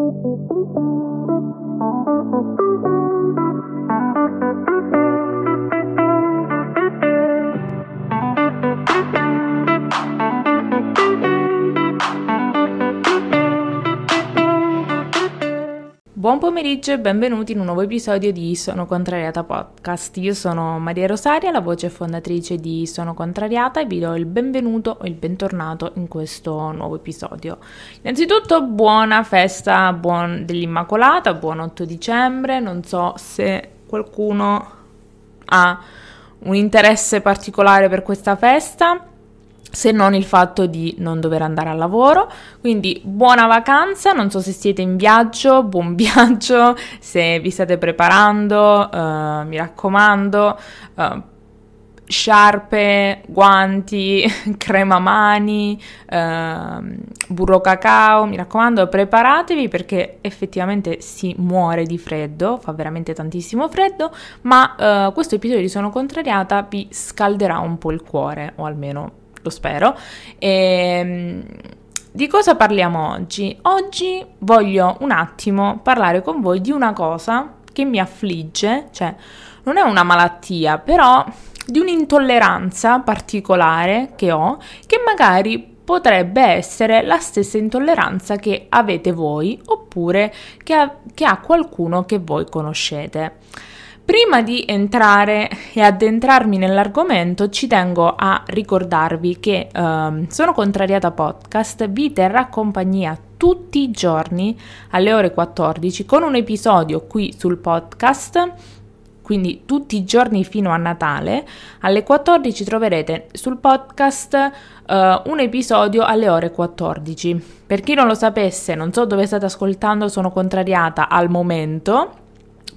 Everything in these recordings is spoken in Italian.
Thank you. Buon pomeriggio e benvenuti in un nuovo episodio di Sono Contrariata Podcast. Io sono Maria Rosaria, la voce fondatrice di Sono Contrariata e vi do il benvenuto o il bentornato in questo nuovo episodio. Innanzitutto buona festa buon dell'Immacolata, buon 8 dicembre, non so se qualcuno ha un interesse particolare per questa festa se non il fatto di non dover andare al lavoro. Quindi buona vacanza, non so se siete in viaggio, buon viaggio, se vi state preparando, uh, mi raccomando, uh, sciarpe, guanti, crema mani, uh, burro cacao, mi raccomando preparatevi perché effettivamente si muore di freddo, fa veramente tantissimo freddo, ma questo episodio di Sono Contrariata vi scalderà un po' il cuore, o almeno lo spero. E, ehm, di cosa parliamo oggi? Oggi voglio un attimo parlare con voi di una cosa che mi affligge, cioè non è una malattia, però di un'intolleranza particolare che ho, che magari potrebbe essere la stessa intolleranza che avete voi oppure che ha, che ha qualcuno che voi conoscete. Prima di entrare e addentrarmi nell'argomento, ci tengo a ricordarvi che um, Sono Contrariata Podcast vi terrà compagnia tutti i giorni alle ore 14 con un episodio qui sul podcast quindi tutti i giorni fino a Natale, alle 14 troverete sul podcast uh, un episodio alle ore 14. Per chi non lo sapesse, non so dove state ascoltando, sono contrariata al momento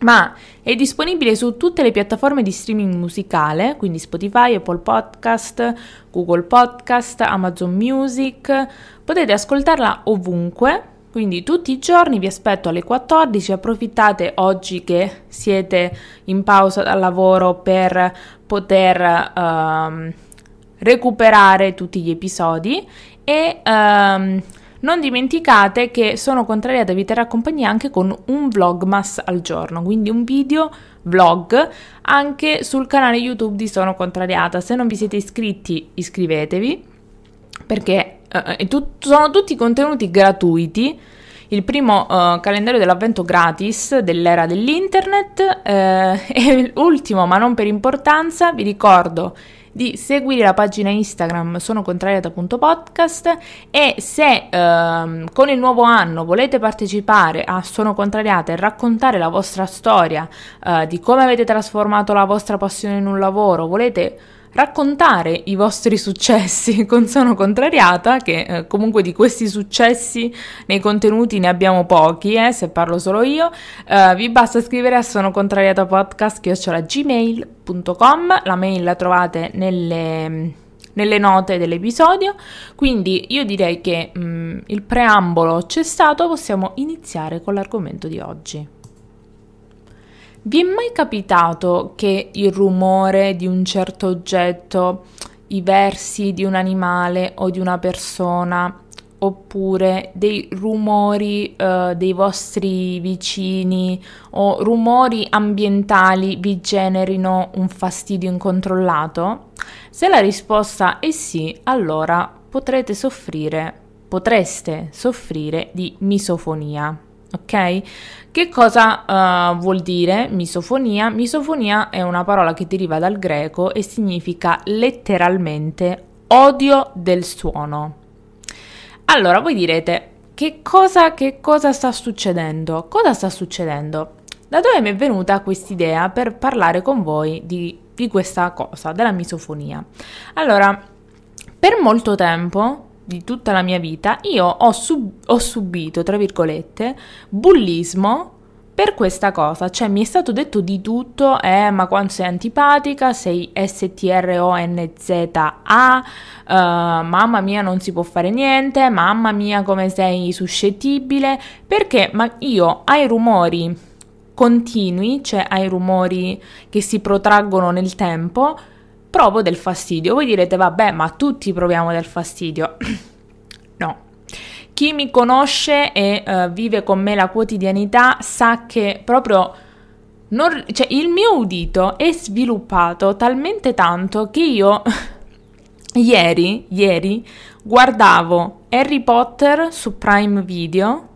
ma è disponibile su tutte le piattaforme di streaming musicale, quindi Spotify, Apple Podcast, Google Podcast, Amazon Music. Potete ascoltarla ovunque, quindi tutti i giorni vi aspetto alle 14, approfittate oggi che siete in pausa dal lavoro per poter uh, recuperare tutti gli episodi e uh, non dimenticate che sono contrariata vi terrà compagnia anche con un vlogmas al giorno, quindi un video vlog anche sul canale YouTube di Sono Contrariata. Se non vi siete iscritti, iscrivetevi perché eh, tut- sono tutti contenuti gratuiti. Il primo uh, calendario dell'avvento gratis dell'era dell'internet eh, e l'ultimo, ma non per importanza, vi ricordo di seguire la pagina Instagram sono contrariata.podcast e se ehm, con il nuovo anno volete partecipare a Sono Contrariata e raccontare la vostra storia eh, di come avete trasformato la vostra passione in un lavoro, volete raccontare i vostri successi con Sono Contrariata, che eh, comunque di questi successi nei contenuti ne abbiamo pochi, eh, se parlo solo io, eh, vi basta scrivere a Sono gmail.com, la mail la trovate nelle nelle note dell'episodio. Quindi io direi che mh, mm, il preambolo c'è stato, possiamo iniziare con l'argomento di oggi. Vi è mai capitato che il rumore di un certo oggetto, i versi di un animale o di una persona, oppure dei rumori uh, dei vostri vicini o rumori ambientali vi generino un fastidio incontrollato? Se la risposta è sì, allora potrete soffrire, potreste soffrire di misofonia ok? Che cosa uh, vuol dire misofonia? Misofonia è una parola che deriva dal greco e significa letteralmente odio del suono. Allora, voi direte, che cosa, che cosa sta succedendo? Cosa sta succedendo? Da dove mi è venuta questa idea per parlare con voi di, di questa cosa, della misofonia? Allora, per molto tempo di tutta la mia vita, io ho, sub- ho subito, tra virgolette, bullismo per questa cosa, cioè mi è stato detto di tutto, eh, ma quando sei antipatica, sei S-T-R-O-N-Z-A, uh, mamma mia non si può fare niente, mamma mia come sei suscettibile, perché ma io ai rumori continui, cioè ai rumori che si protraggono nel tempo, provo del fastidio. Voi direte, vabbè, ma tutti proviamo del fastidio. no. Chi mi conosce e uh, vive con me la quotidianità sa che proprio non, cioè, il mio udito è sviluppato talmente tanto che io ieri, ieri guardavo Harry Potter su Prime Video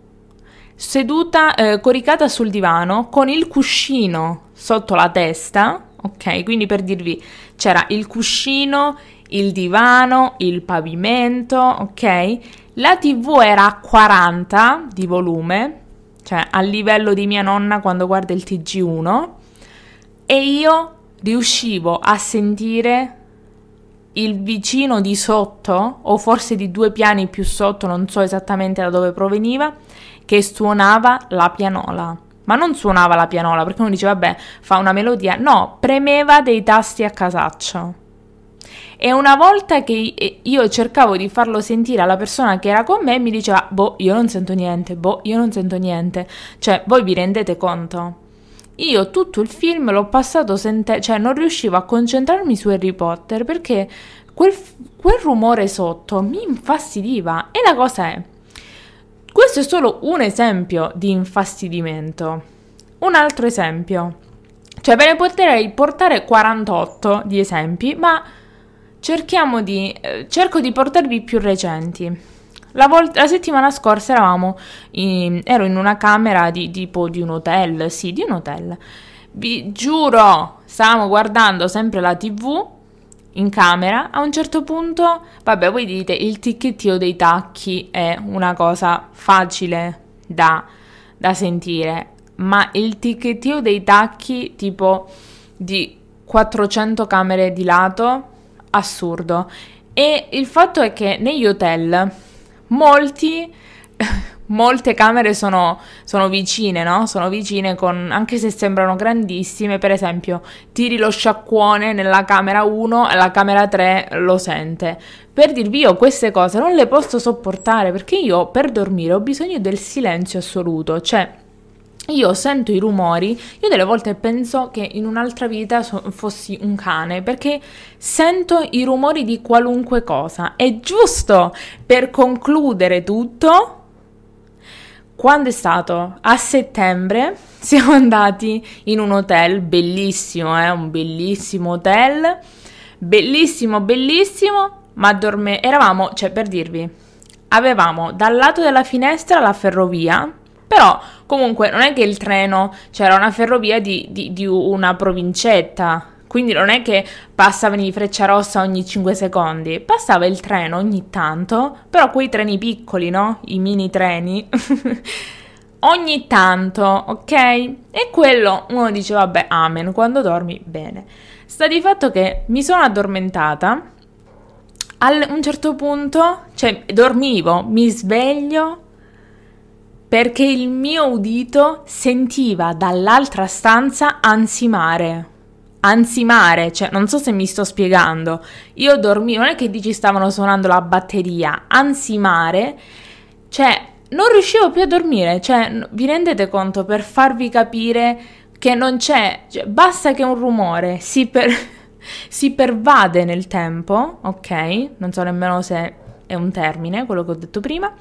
seduta, eh, coricata sul divano con il cuscino sotto la testa, ok? Quindi per dirvi c'era il cuscino, il divano, il pavimento, ok? La TV era a 40 di volume, cioè a livello di mia nonna quando guarda il TG1 e io riuscivo a sentire il vicino di sotto o forse di due piani più sotto, non so esattamente da dove proveniva, che suonava la pianola. Ma non suonava la pianola perché uno dice vabbè fa una melodia, no, premeva dei tasti a casaccio. E una volta che io cercavo di farlo sentire alla persona che era con me, mi diceva, boh, io non sento niente, boh, io non sento niente. Cioè, voi vi rendete conto? Io tutto il film l'ho passato sentendo, cioè non riuscivo a concentrarmi su Harry Potter perché quel, quel rumore sotto mi infastidiva. E la cosa è, questo è solo un esempio di infastidimento. Un altro esempio. Cioè, ve ne potrei portare 48 di esempi, ma cerchiamo di, eh, cerco di portarvi più recenti. La, vol- la settimana scorsa eravamo in, ero in una camera di tipo di un hotel, sì, di un hotel. Vi giuro, stavamo guardando sempre la TV in camera. A un certo punto, vabbè, voi dite il ticchettio dei tacchi è una cosa facile da, da sentire, ma il ticchettio dei tacchi tipo di 400 camere di lato assurdo. E il fatto è che negli hotel molti molte camere sono, sono, vicine, no? Sono vicine con, anche se sembrano grandissime, per esempio, tiri lo sciacquone nella camera 1 e la camera 3 lo sente. Per dirvi io queste cose non le posso sopportare perché io per dormire ho bisogno del silenzio assoluto, cioè io sento i rumori, io delle volte penso che in un'altra vita so- fossi un cane perché sento i rumori di qualunque cosa. È giusto per concludere tutto. Quando è stato? A settembre siamo andati in un hotel bellissimo, eh? un bellissimo hotel, bellissimo, bellissimo, ma dorme... eravamo, cioè per dirvi, avevamo dal lato della finestra la ferrovia però comunque non è che il treno c'era una ferrovia di, di, di una provincetta, quindi non è che passava di freccia rossa ogni 5 secondi, passava il treno ogni tanto, però quei treni piccoli, no? I mini treni. ogni tanto, ok? E quello uno dice vabbè, amen, quando dormi bene. Sta di fatto che mi sono addormentata. A un certo punto, cioè dormivo, mi sveglio perché il mio udito sentiva dall'altra stanza ansimare. Ansimare, cioè non so se mi sto spiegando. Io dormivo, non è che dici stavano suonando la batteria, ansimare, cioè non riuscivo più a dormire, cioè vi rendete conto per farvi capire che non c'è, cioè, basta che un rumore si, per, si pervade nel tempo, ok? Non so nemmeno se è un termine quello che ho detto prima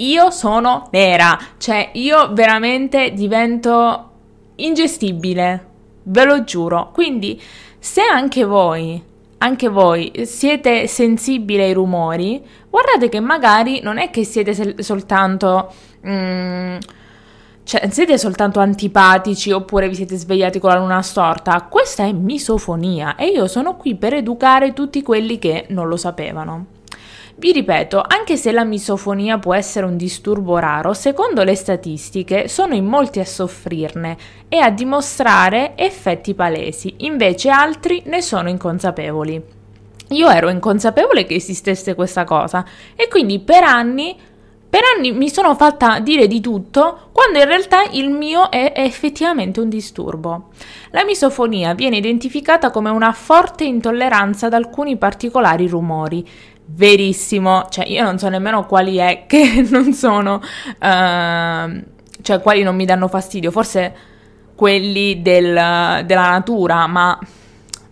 io sono nera, cioè io veramente divento ingestibile, ve lo giuro. Quindi se anche voi, anche voi siete sensibili ai rumori, guardate che magari non è che siete se- soltanto... Mm, cioè, siete soltanto antipatici oppure vi siete svegliati con la luna storta. Questa è misofonia e io sono qui per educare tutti quelli che non lo sapevano. Vi ripeto, anche se la misofonia può essere un disturbo raro, secondo le statistiche sono in molti a soffrirne e a dimostrare effetti palesi, invece altri ne sono inconsapevoli. Io ero inconsapevole che esistesse questa cosa e quindi per anni per anni mi sono fatta dire di tutto quando in realtà il mio è effettivamente un disturbo. La misofonia viene identificata come una forte intolleranza ad alcuni particolari rumori, verissimo, cioè io non so nemmeno quali è che non sono, uh, cioè quali non mi danno fastidio, forse quelli del, della natura, ma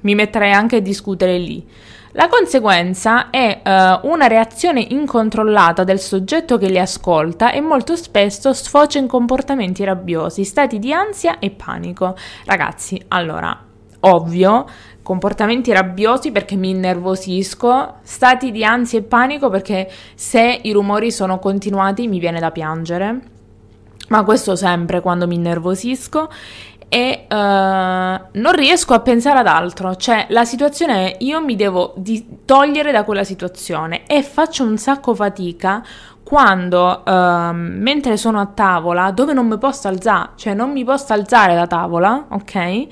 mi metterei anche a discutere lì. La conseguenza è uh, una reazione incontrollata del soggetto che li ascolta e molto spesso sfocia in comportamenti rabbiosi, stati di ansia e panico. Ragazzi, allora, ovvio, comportamenti rabbiosi perché mi innervosisco, stati di ansia e panico perché se i rumori sono continuati mi viene da piangere, ma questo sempre quando mi innervosisco e uh, non riesco a pensare ad altro, cioè la situazione è io mi devo di- togliere da quella situazione e faccio un sacco fatica quando uh, mentre sono a tavola dove non mi posso alzare, cioè non mi posso alzare da tavola, ok?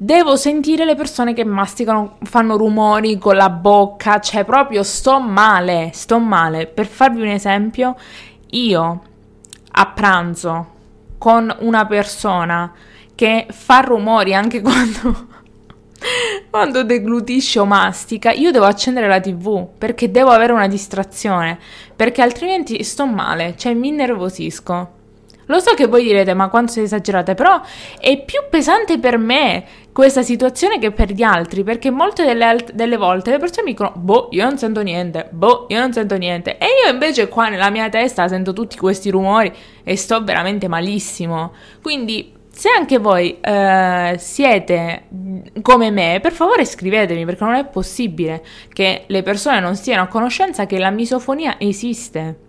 Devo sentire le persone che masticano, fanno rumori con la bocca, cioè proprio sto male, sto male. Per farvi un esempio, io a pranzo con una persona che fa rumori anche quando, quando deglutisce o mastica, io devo accendere la tv perché devo avere una distrazione, perché altrimenti sto male, cioè mi innervosisco. Lo so che voi direte, ma quanto sei esagerate, però è più pesante per me questa situazione che per gli altri, perché molte delle, alt- delle, volte le persone mi dicono, boh, io non sento niente, boh, io non sento niente. E io invece qua nella mia testa sento tutti questi rumori e sto veramente malissimo. Quindi se anche voi eh, siete come me, per favore scrivetemi perché non è possibile che le persone non siano a conoscenza che la misofonia esiste.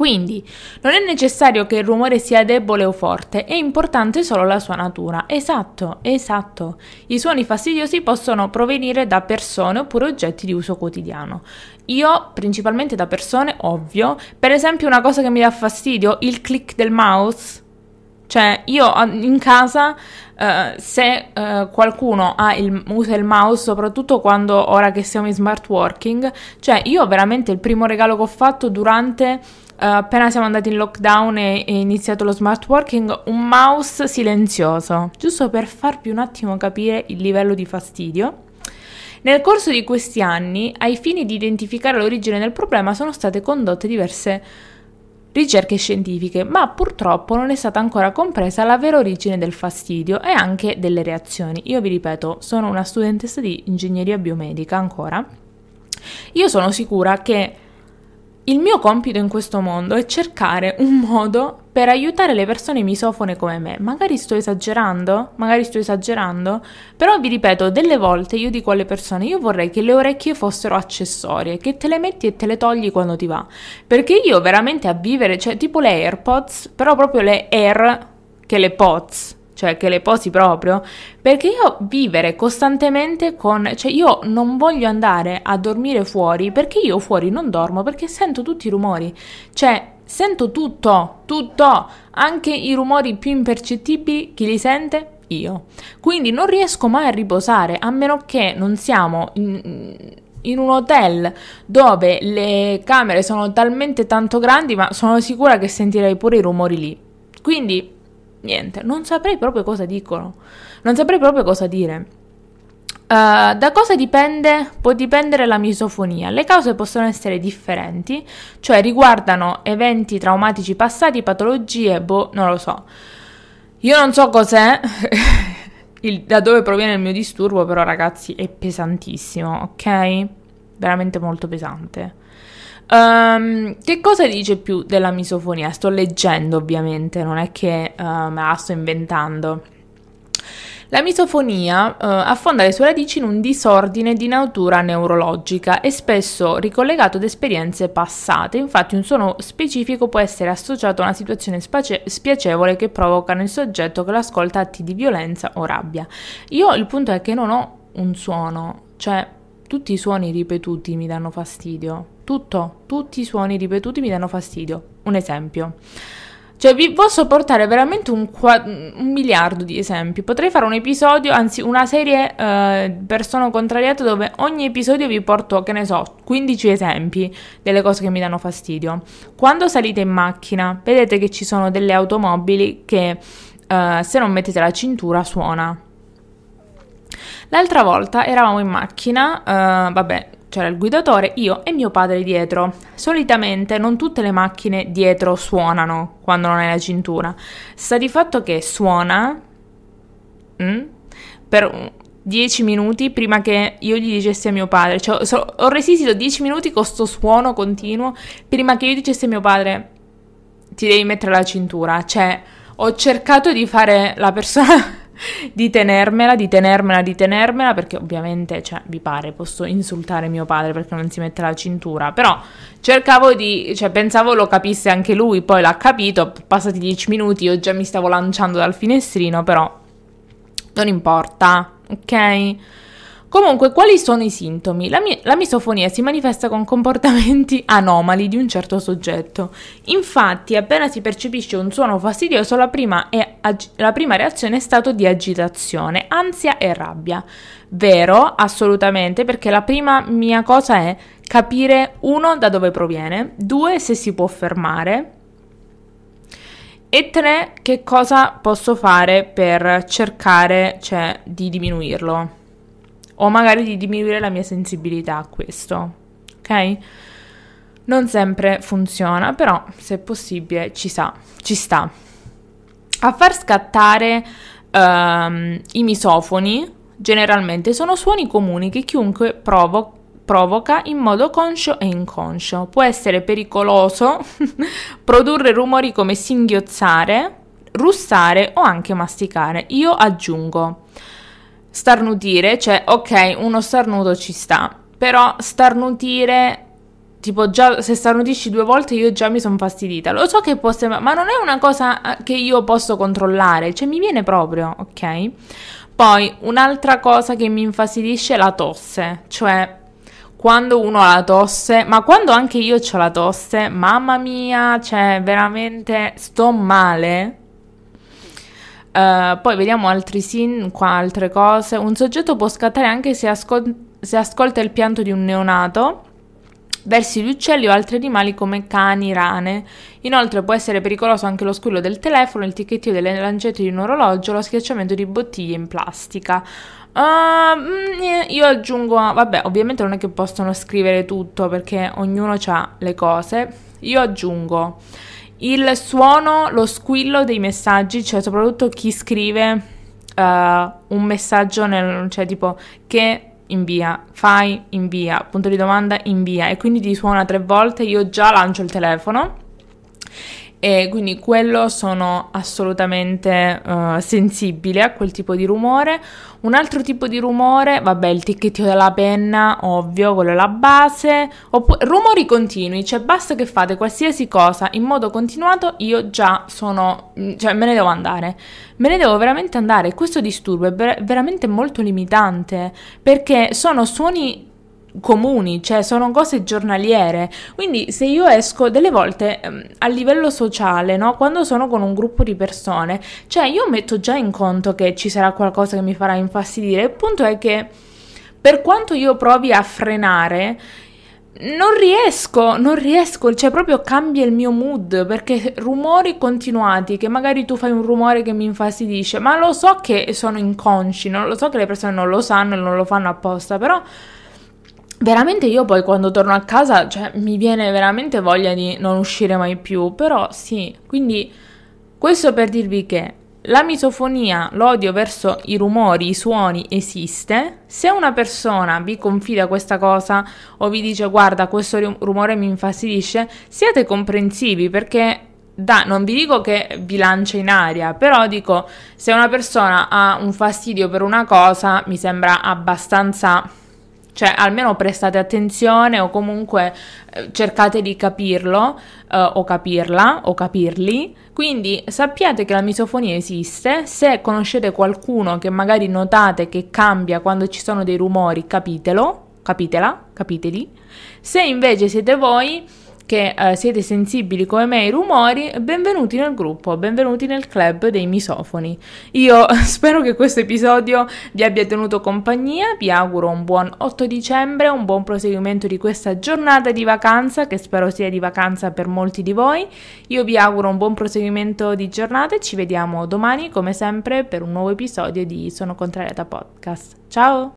Quindi non è necessario che il rumore sia debole o forte, è importante solo la sua natura. Esatto, esatto. I suoni fastidiosi possono provenire da persone oppure oggetti di uso quotidiano. Io principalmente da persone, ovvio. Per esempio una cosa che mi dà fastidio, il click del mouse cioè, io in casa, uh, se uh, qualcuno il, usa il mouse, soprattutto quando ora che siamo in smart working, cioè io veramente il primo regalo che ho fatto durante, appena siamo andati in lockdown e, e iniziato lo smart working, un mouse silenzioso, giusto per farvi un attimo capire il livello di fastidio. Nel corso di questi anni, ai fini di identificare l'origine del problema, sono state condotte diverse ricerche scientifiche, ma purtroppo non è stata ancora compresa la vera origine del fastidio e anche delle reazioni. Io vi ripeto, sono una studentessa di ingegneria biomedica ancora. Io sono sicura che il mio compito in questo mondo è cercare un modo per aiutare le persone misofone come me. Magari sto esagerando, magari sto esagerando, però vi ripeto, delle volte io dico alle persone, io vorrei che le orecchie fossero accessorie, che te le metti e te le togli quando ti va. Perché io veramente a vivere, cioè tipo le AirPods, però proprio le Air che le Pods, cioè che le posi proprio, perché io vivere costantemente con, cioè io non voglio andare a dormire fuori perché io fuori non dormo perché sento tutti i rumori, cioè sento tutto, tutto, anche i rumori più impercettibili, chi li sente? Io. Quindi non riesco mai a riposare a meno che non siamo in, in un hotel dove le camere sono talmente tanto grandi, ma sono sicura che sentirei pure i rumori lì. Quindi niente, non saprei proprio cosa dicono, non saprei proprio cosa dire. Uh, da cosa dipende? Può dipendere la misofonia. Le cause possono essere differenti, cioè riguardano eventi traumatici passati, patologie, boh, non lo so. Io non so cos'è, il, da dove proviene il mio disturbo, però ragazzi è pesantissimo, ok? Veramente molto pesante. Um, che cosa dice più della misofonia? Sto leggendo ovviamente, non è che uh, me la sto inventando. La misofonia uh, affonda le sue radici in un disordine di natura neurologica e spesso ricollegato ad esperienze passate. Infatti, un suono specifico può essere associato a una situazione space- spiacevole che provoca nel soggetto che l'ascolta atti di violenza o rabbia. Io il punto è che non ho un suono, cioè tutti i suoni ripetuti mi danno fastidio tutto, tutti i suoni ripetuti mi danno fastidio. Un esempio. Cioè, vi posso portare veramente un, qua- un miliardo di esempi. Potrei fare un episodio, anzi, una serie eh, persona contrariata dove ogni episodio vi porto, che ne so, 15 esempi delle cose che mi danno fastidio. Quando salite in macchina, vedete che ci sono delle automobili che eh, se non mettete la cintura suona. L'altra volta eravamo in macchina, eh, vabbè, c'era il guidatore, io e mio padre dietro. Solitamente non tutte le macchine dietro suonano quando non hai la cintura. Sta di fatto che suona mm, per 10 minuti prima che io gli dicessi a mio padre. Cioè, so, ho resistito 10 minuti con sto suono continuo prima che io dicessi a mio padre ti devi mettere la cintura. Cioè, ho cercato di fare la persona di tenermela, di tenermela, di tenermela, perché ovviamente, cioè, vi pare, posso insultare mio padre perché non si mette la cintura, però cercavo di, cioè, pensavo lo capisse anche lui, poi l'ha capito, passati dieci minuti, io già mi stavo lanciando dal finestrino, però non importa, ok? Comunque, quali sono i sintomi? La, mi- la, misofonia si manifesta con comportamenti anomali di un certo soggetto. Infatti, appena si percepisce un suono fastidioso, la prima, ag- la prima reazione è stato di agitazione, ansia e rabbia. Vero, assolutamente, perché la prima mia cosa è capire, uno, da dove proviene, due, se si può fermare, e tre, che cosa posso fare per cercare, cioè, di diminuirlo o magari di diminuire la mia sensibilità a questo, ok? Non sempre funziona, però se possibile ci, sa, ci sta. A far scattare um, i misofoni generalmente sono suoni comuni che chiunque provo- provoca in modo conscio e inconscio. Può essere pericoloso produrre rumori come singhiozzare, russare o anche masticare. Io aggiungo starnutire, cioè ok, uno starnuto ci sta, però starnutire tipo già se starnutisci due volte io già mi sono fastidita. Lo so che può sembrare, ma non è una cosa eh, che io posso controllare, cioè mi viene proprio, ok? Poi un'altra cosa che mi infastidisce è la tosse, cioè quando uno ha la tosse, ma quando anche io ho la tosse, mamma mia, cioè veramente sto male Uh, poi vediamo altri sin, qua altre cose. Un soggetto può scattare anche se, ascol- se ascolta il pianto di un neonato versi gli uccelli o altri animali come cani, rane. Inoltre può essere pericoloso anche lo squillo del telefono, il ticchettio delle lancette di un orologio, lo schiacciamento di bottiglie in plastica. Uh, io aggiungo, vabbè, ovviamente non è che possono scrivere tutto perché ognuno ha le cose. Io aggiungo il suono, lo squillo dei messaggi, cioè soprattutto chi scrive uh, un messaggio, nel, cioè tipo che invia, fai, invia, punto di domanda, invia e quindi ti suona tre volte, io già lancio il telefono e quindi quello sono assolutamente uh, sensibile a quel tipo di rumore. Un altro tipo di rumore, vabbè, il ticchettio della penna, ovvio, quello è la base, oppure rumori continui, cioè basta che fate qualsiasi cosa in modo continuato, io già sono, mm, cioè me ne devo andare. Me ne devo veramente andare. Questo disturbo è ver- veramente molto limitante perché sono suoni comuni, cioè sono cose giornaliere. Quindi se io esco delle volte ehm, a livello sociale, no? Quando sono con un gruppo di persone, cioè io metto già in conto che ci sarà qualcosa che mi farà infastidire. Il punto è che per quanto io provi a frenare, non riesco, non riesco, cioè proprio cambia il mio mood perché rumori continuati, che magari tu fai un rumore che mi infastidisce, ma lo so che sono inconsci, non lo so che le persone non lo sanno e non lo fanno apposta, però Veramente io poi quando torno a casa, cioè, mi viene veramente voglia di non uscire mai più, però sì, quindi questo per dirvi che la misofonia, l'odio verso i rumori, i suoni esiste. Se una persona vi confida questa cosa o vi dice guarda questo rumore mi infastidisce, siate comprensivi perché da, non vi dico che vi lancia in aria, però dico se una persona ha un fastidio per una cosa mi sembra abbastanza cioè almeno prestate attenzione o comunque eh, cercate di capirlo eh, o capirla o capirli. Quindi sappiate che la misofonia esiste, se conoscete qualcuno che magari notate che cambia quando ci sono dei rumori, capitelo, capitela, capiteli. Se invece siete voi che eh, siete sensibili come me ai rumori, benvenuti nel gruppo, benvenuti nel club dei misofoni. Io spero che questo episodio vi abbia tenuto compagnia, vi auguro un buon 8 dicembre, un buon proseguimento di questa giornata di vacanza, che spero sia di vacanza per molti di voi. Io vi auguro un buon proseguimento di giornata e ci vediamo domani, come sempre, per un nuovo episodio di Sono Contrariata Podcast. Ciao!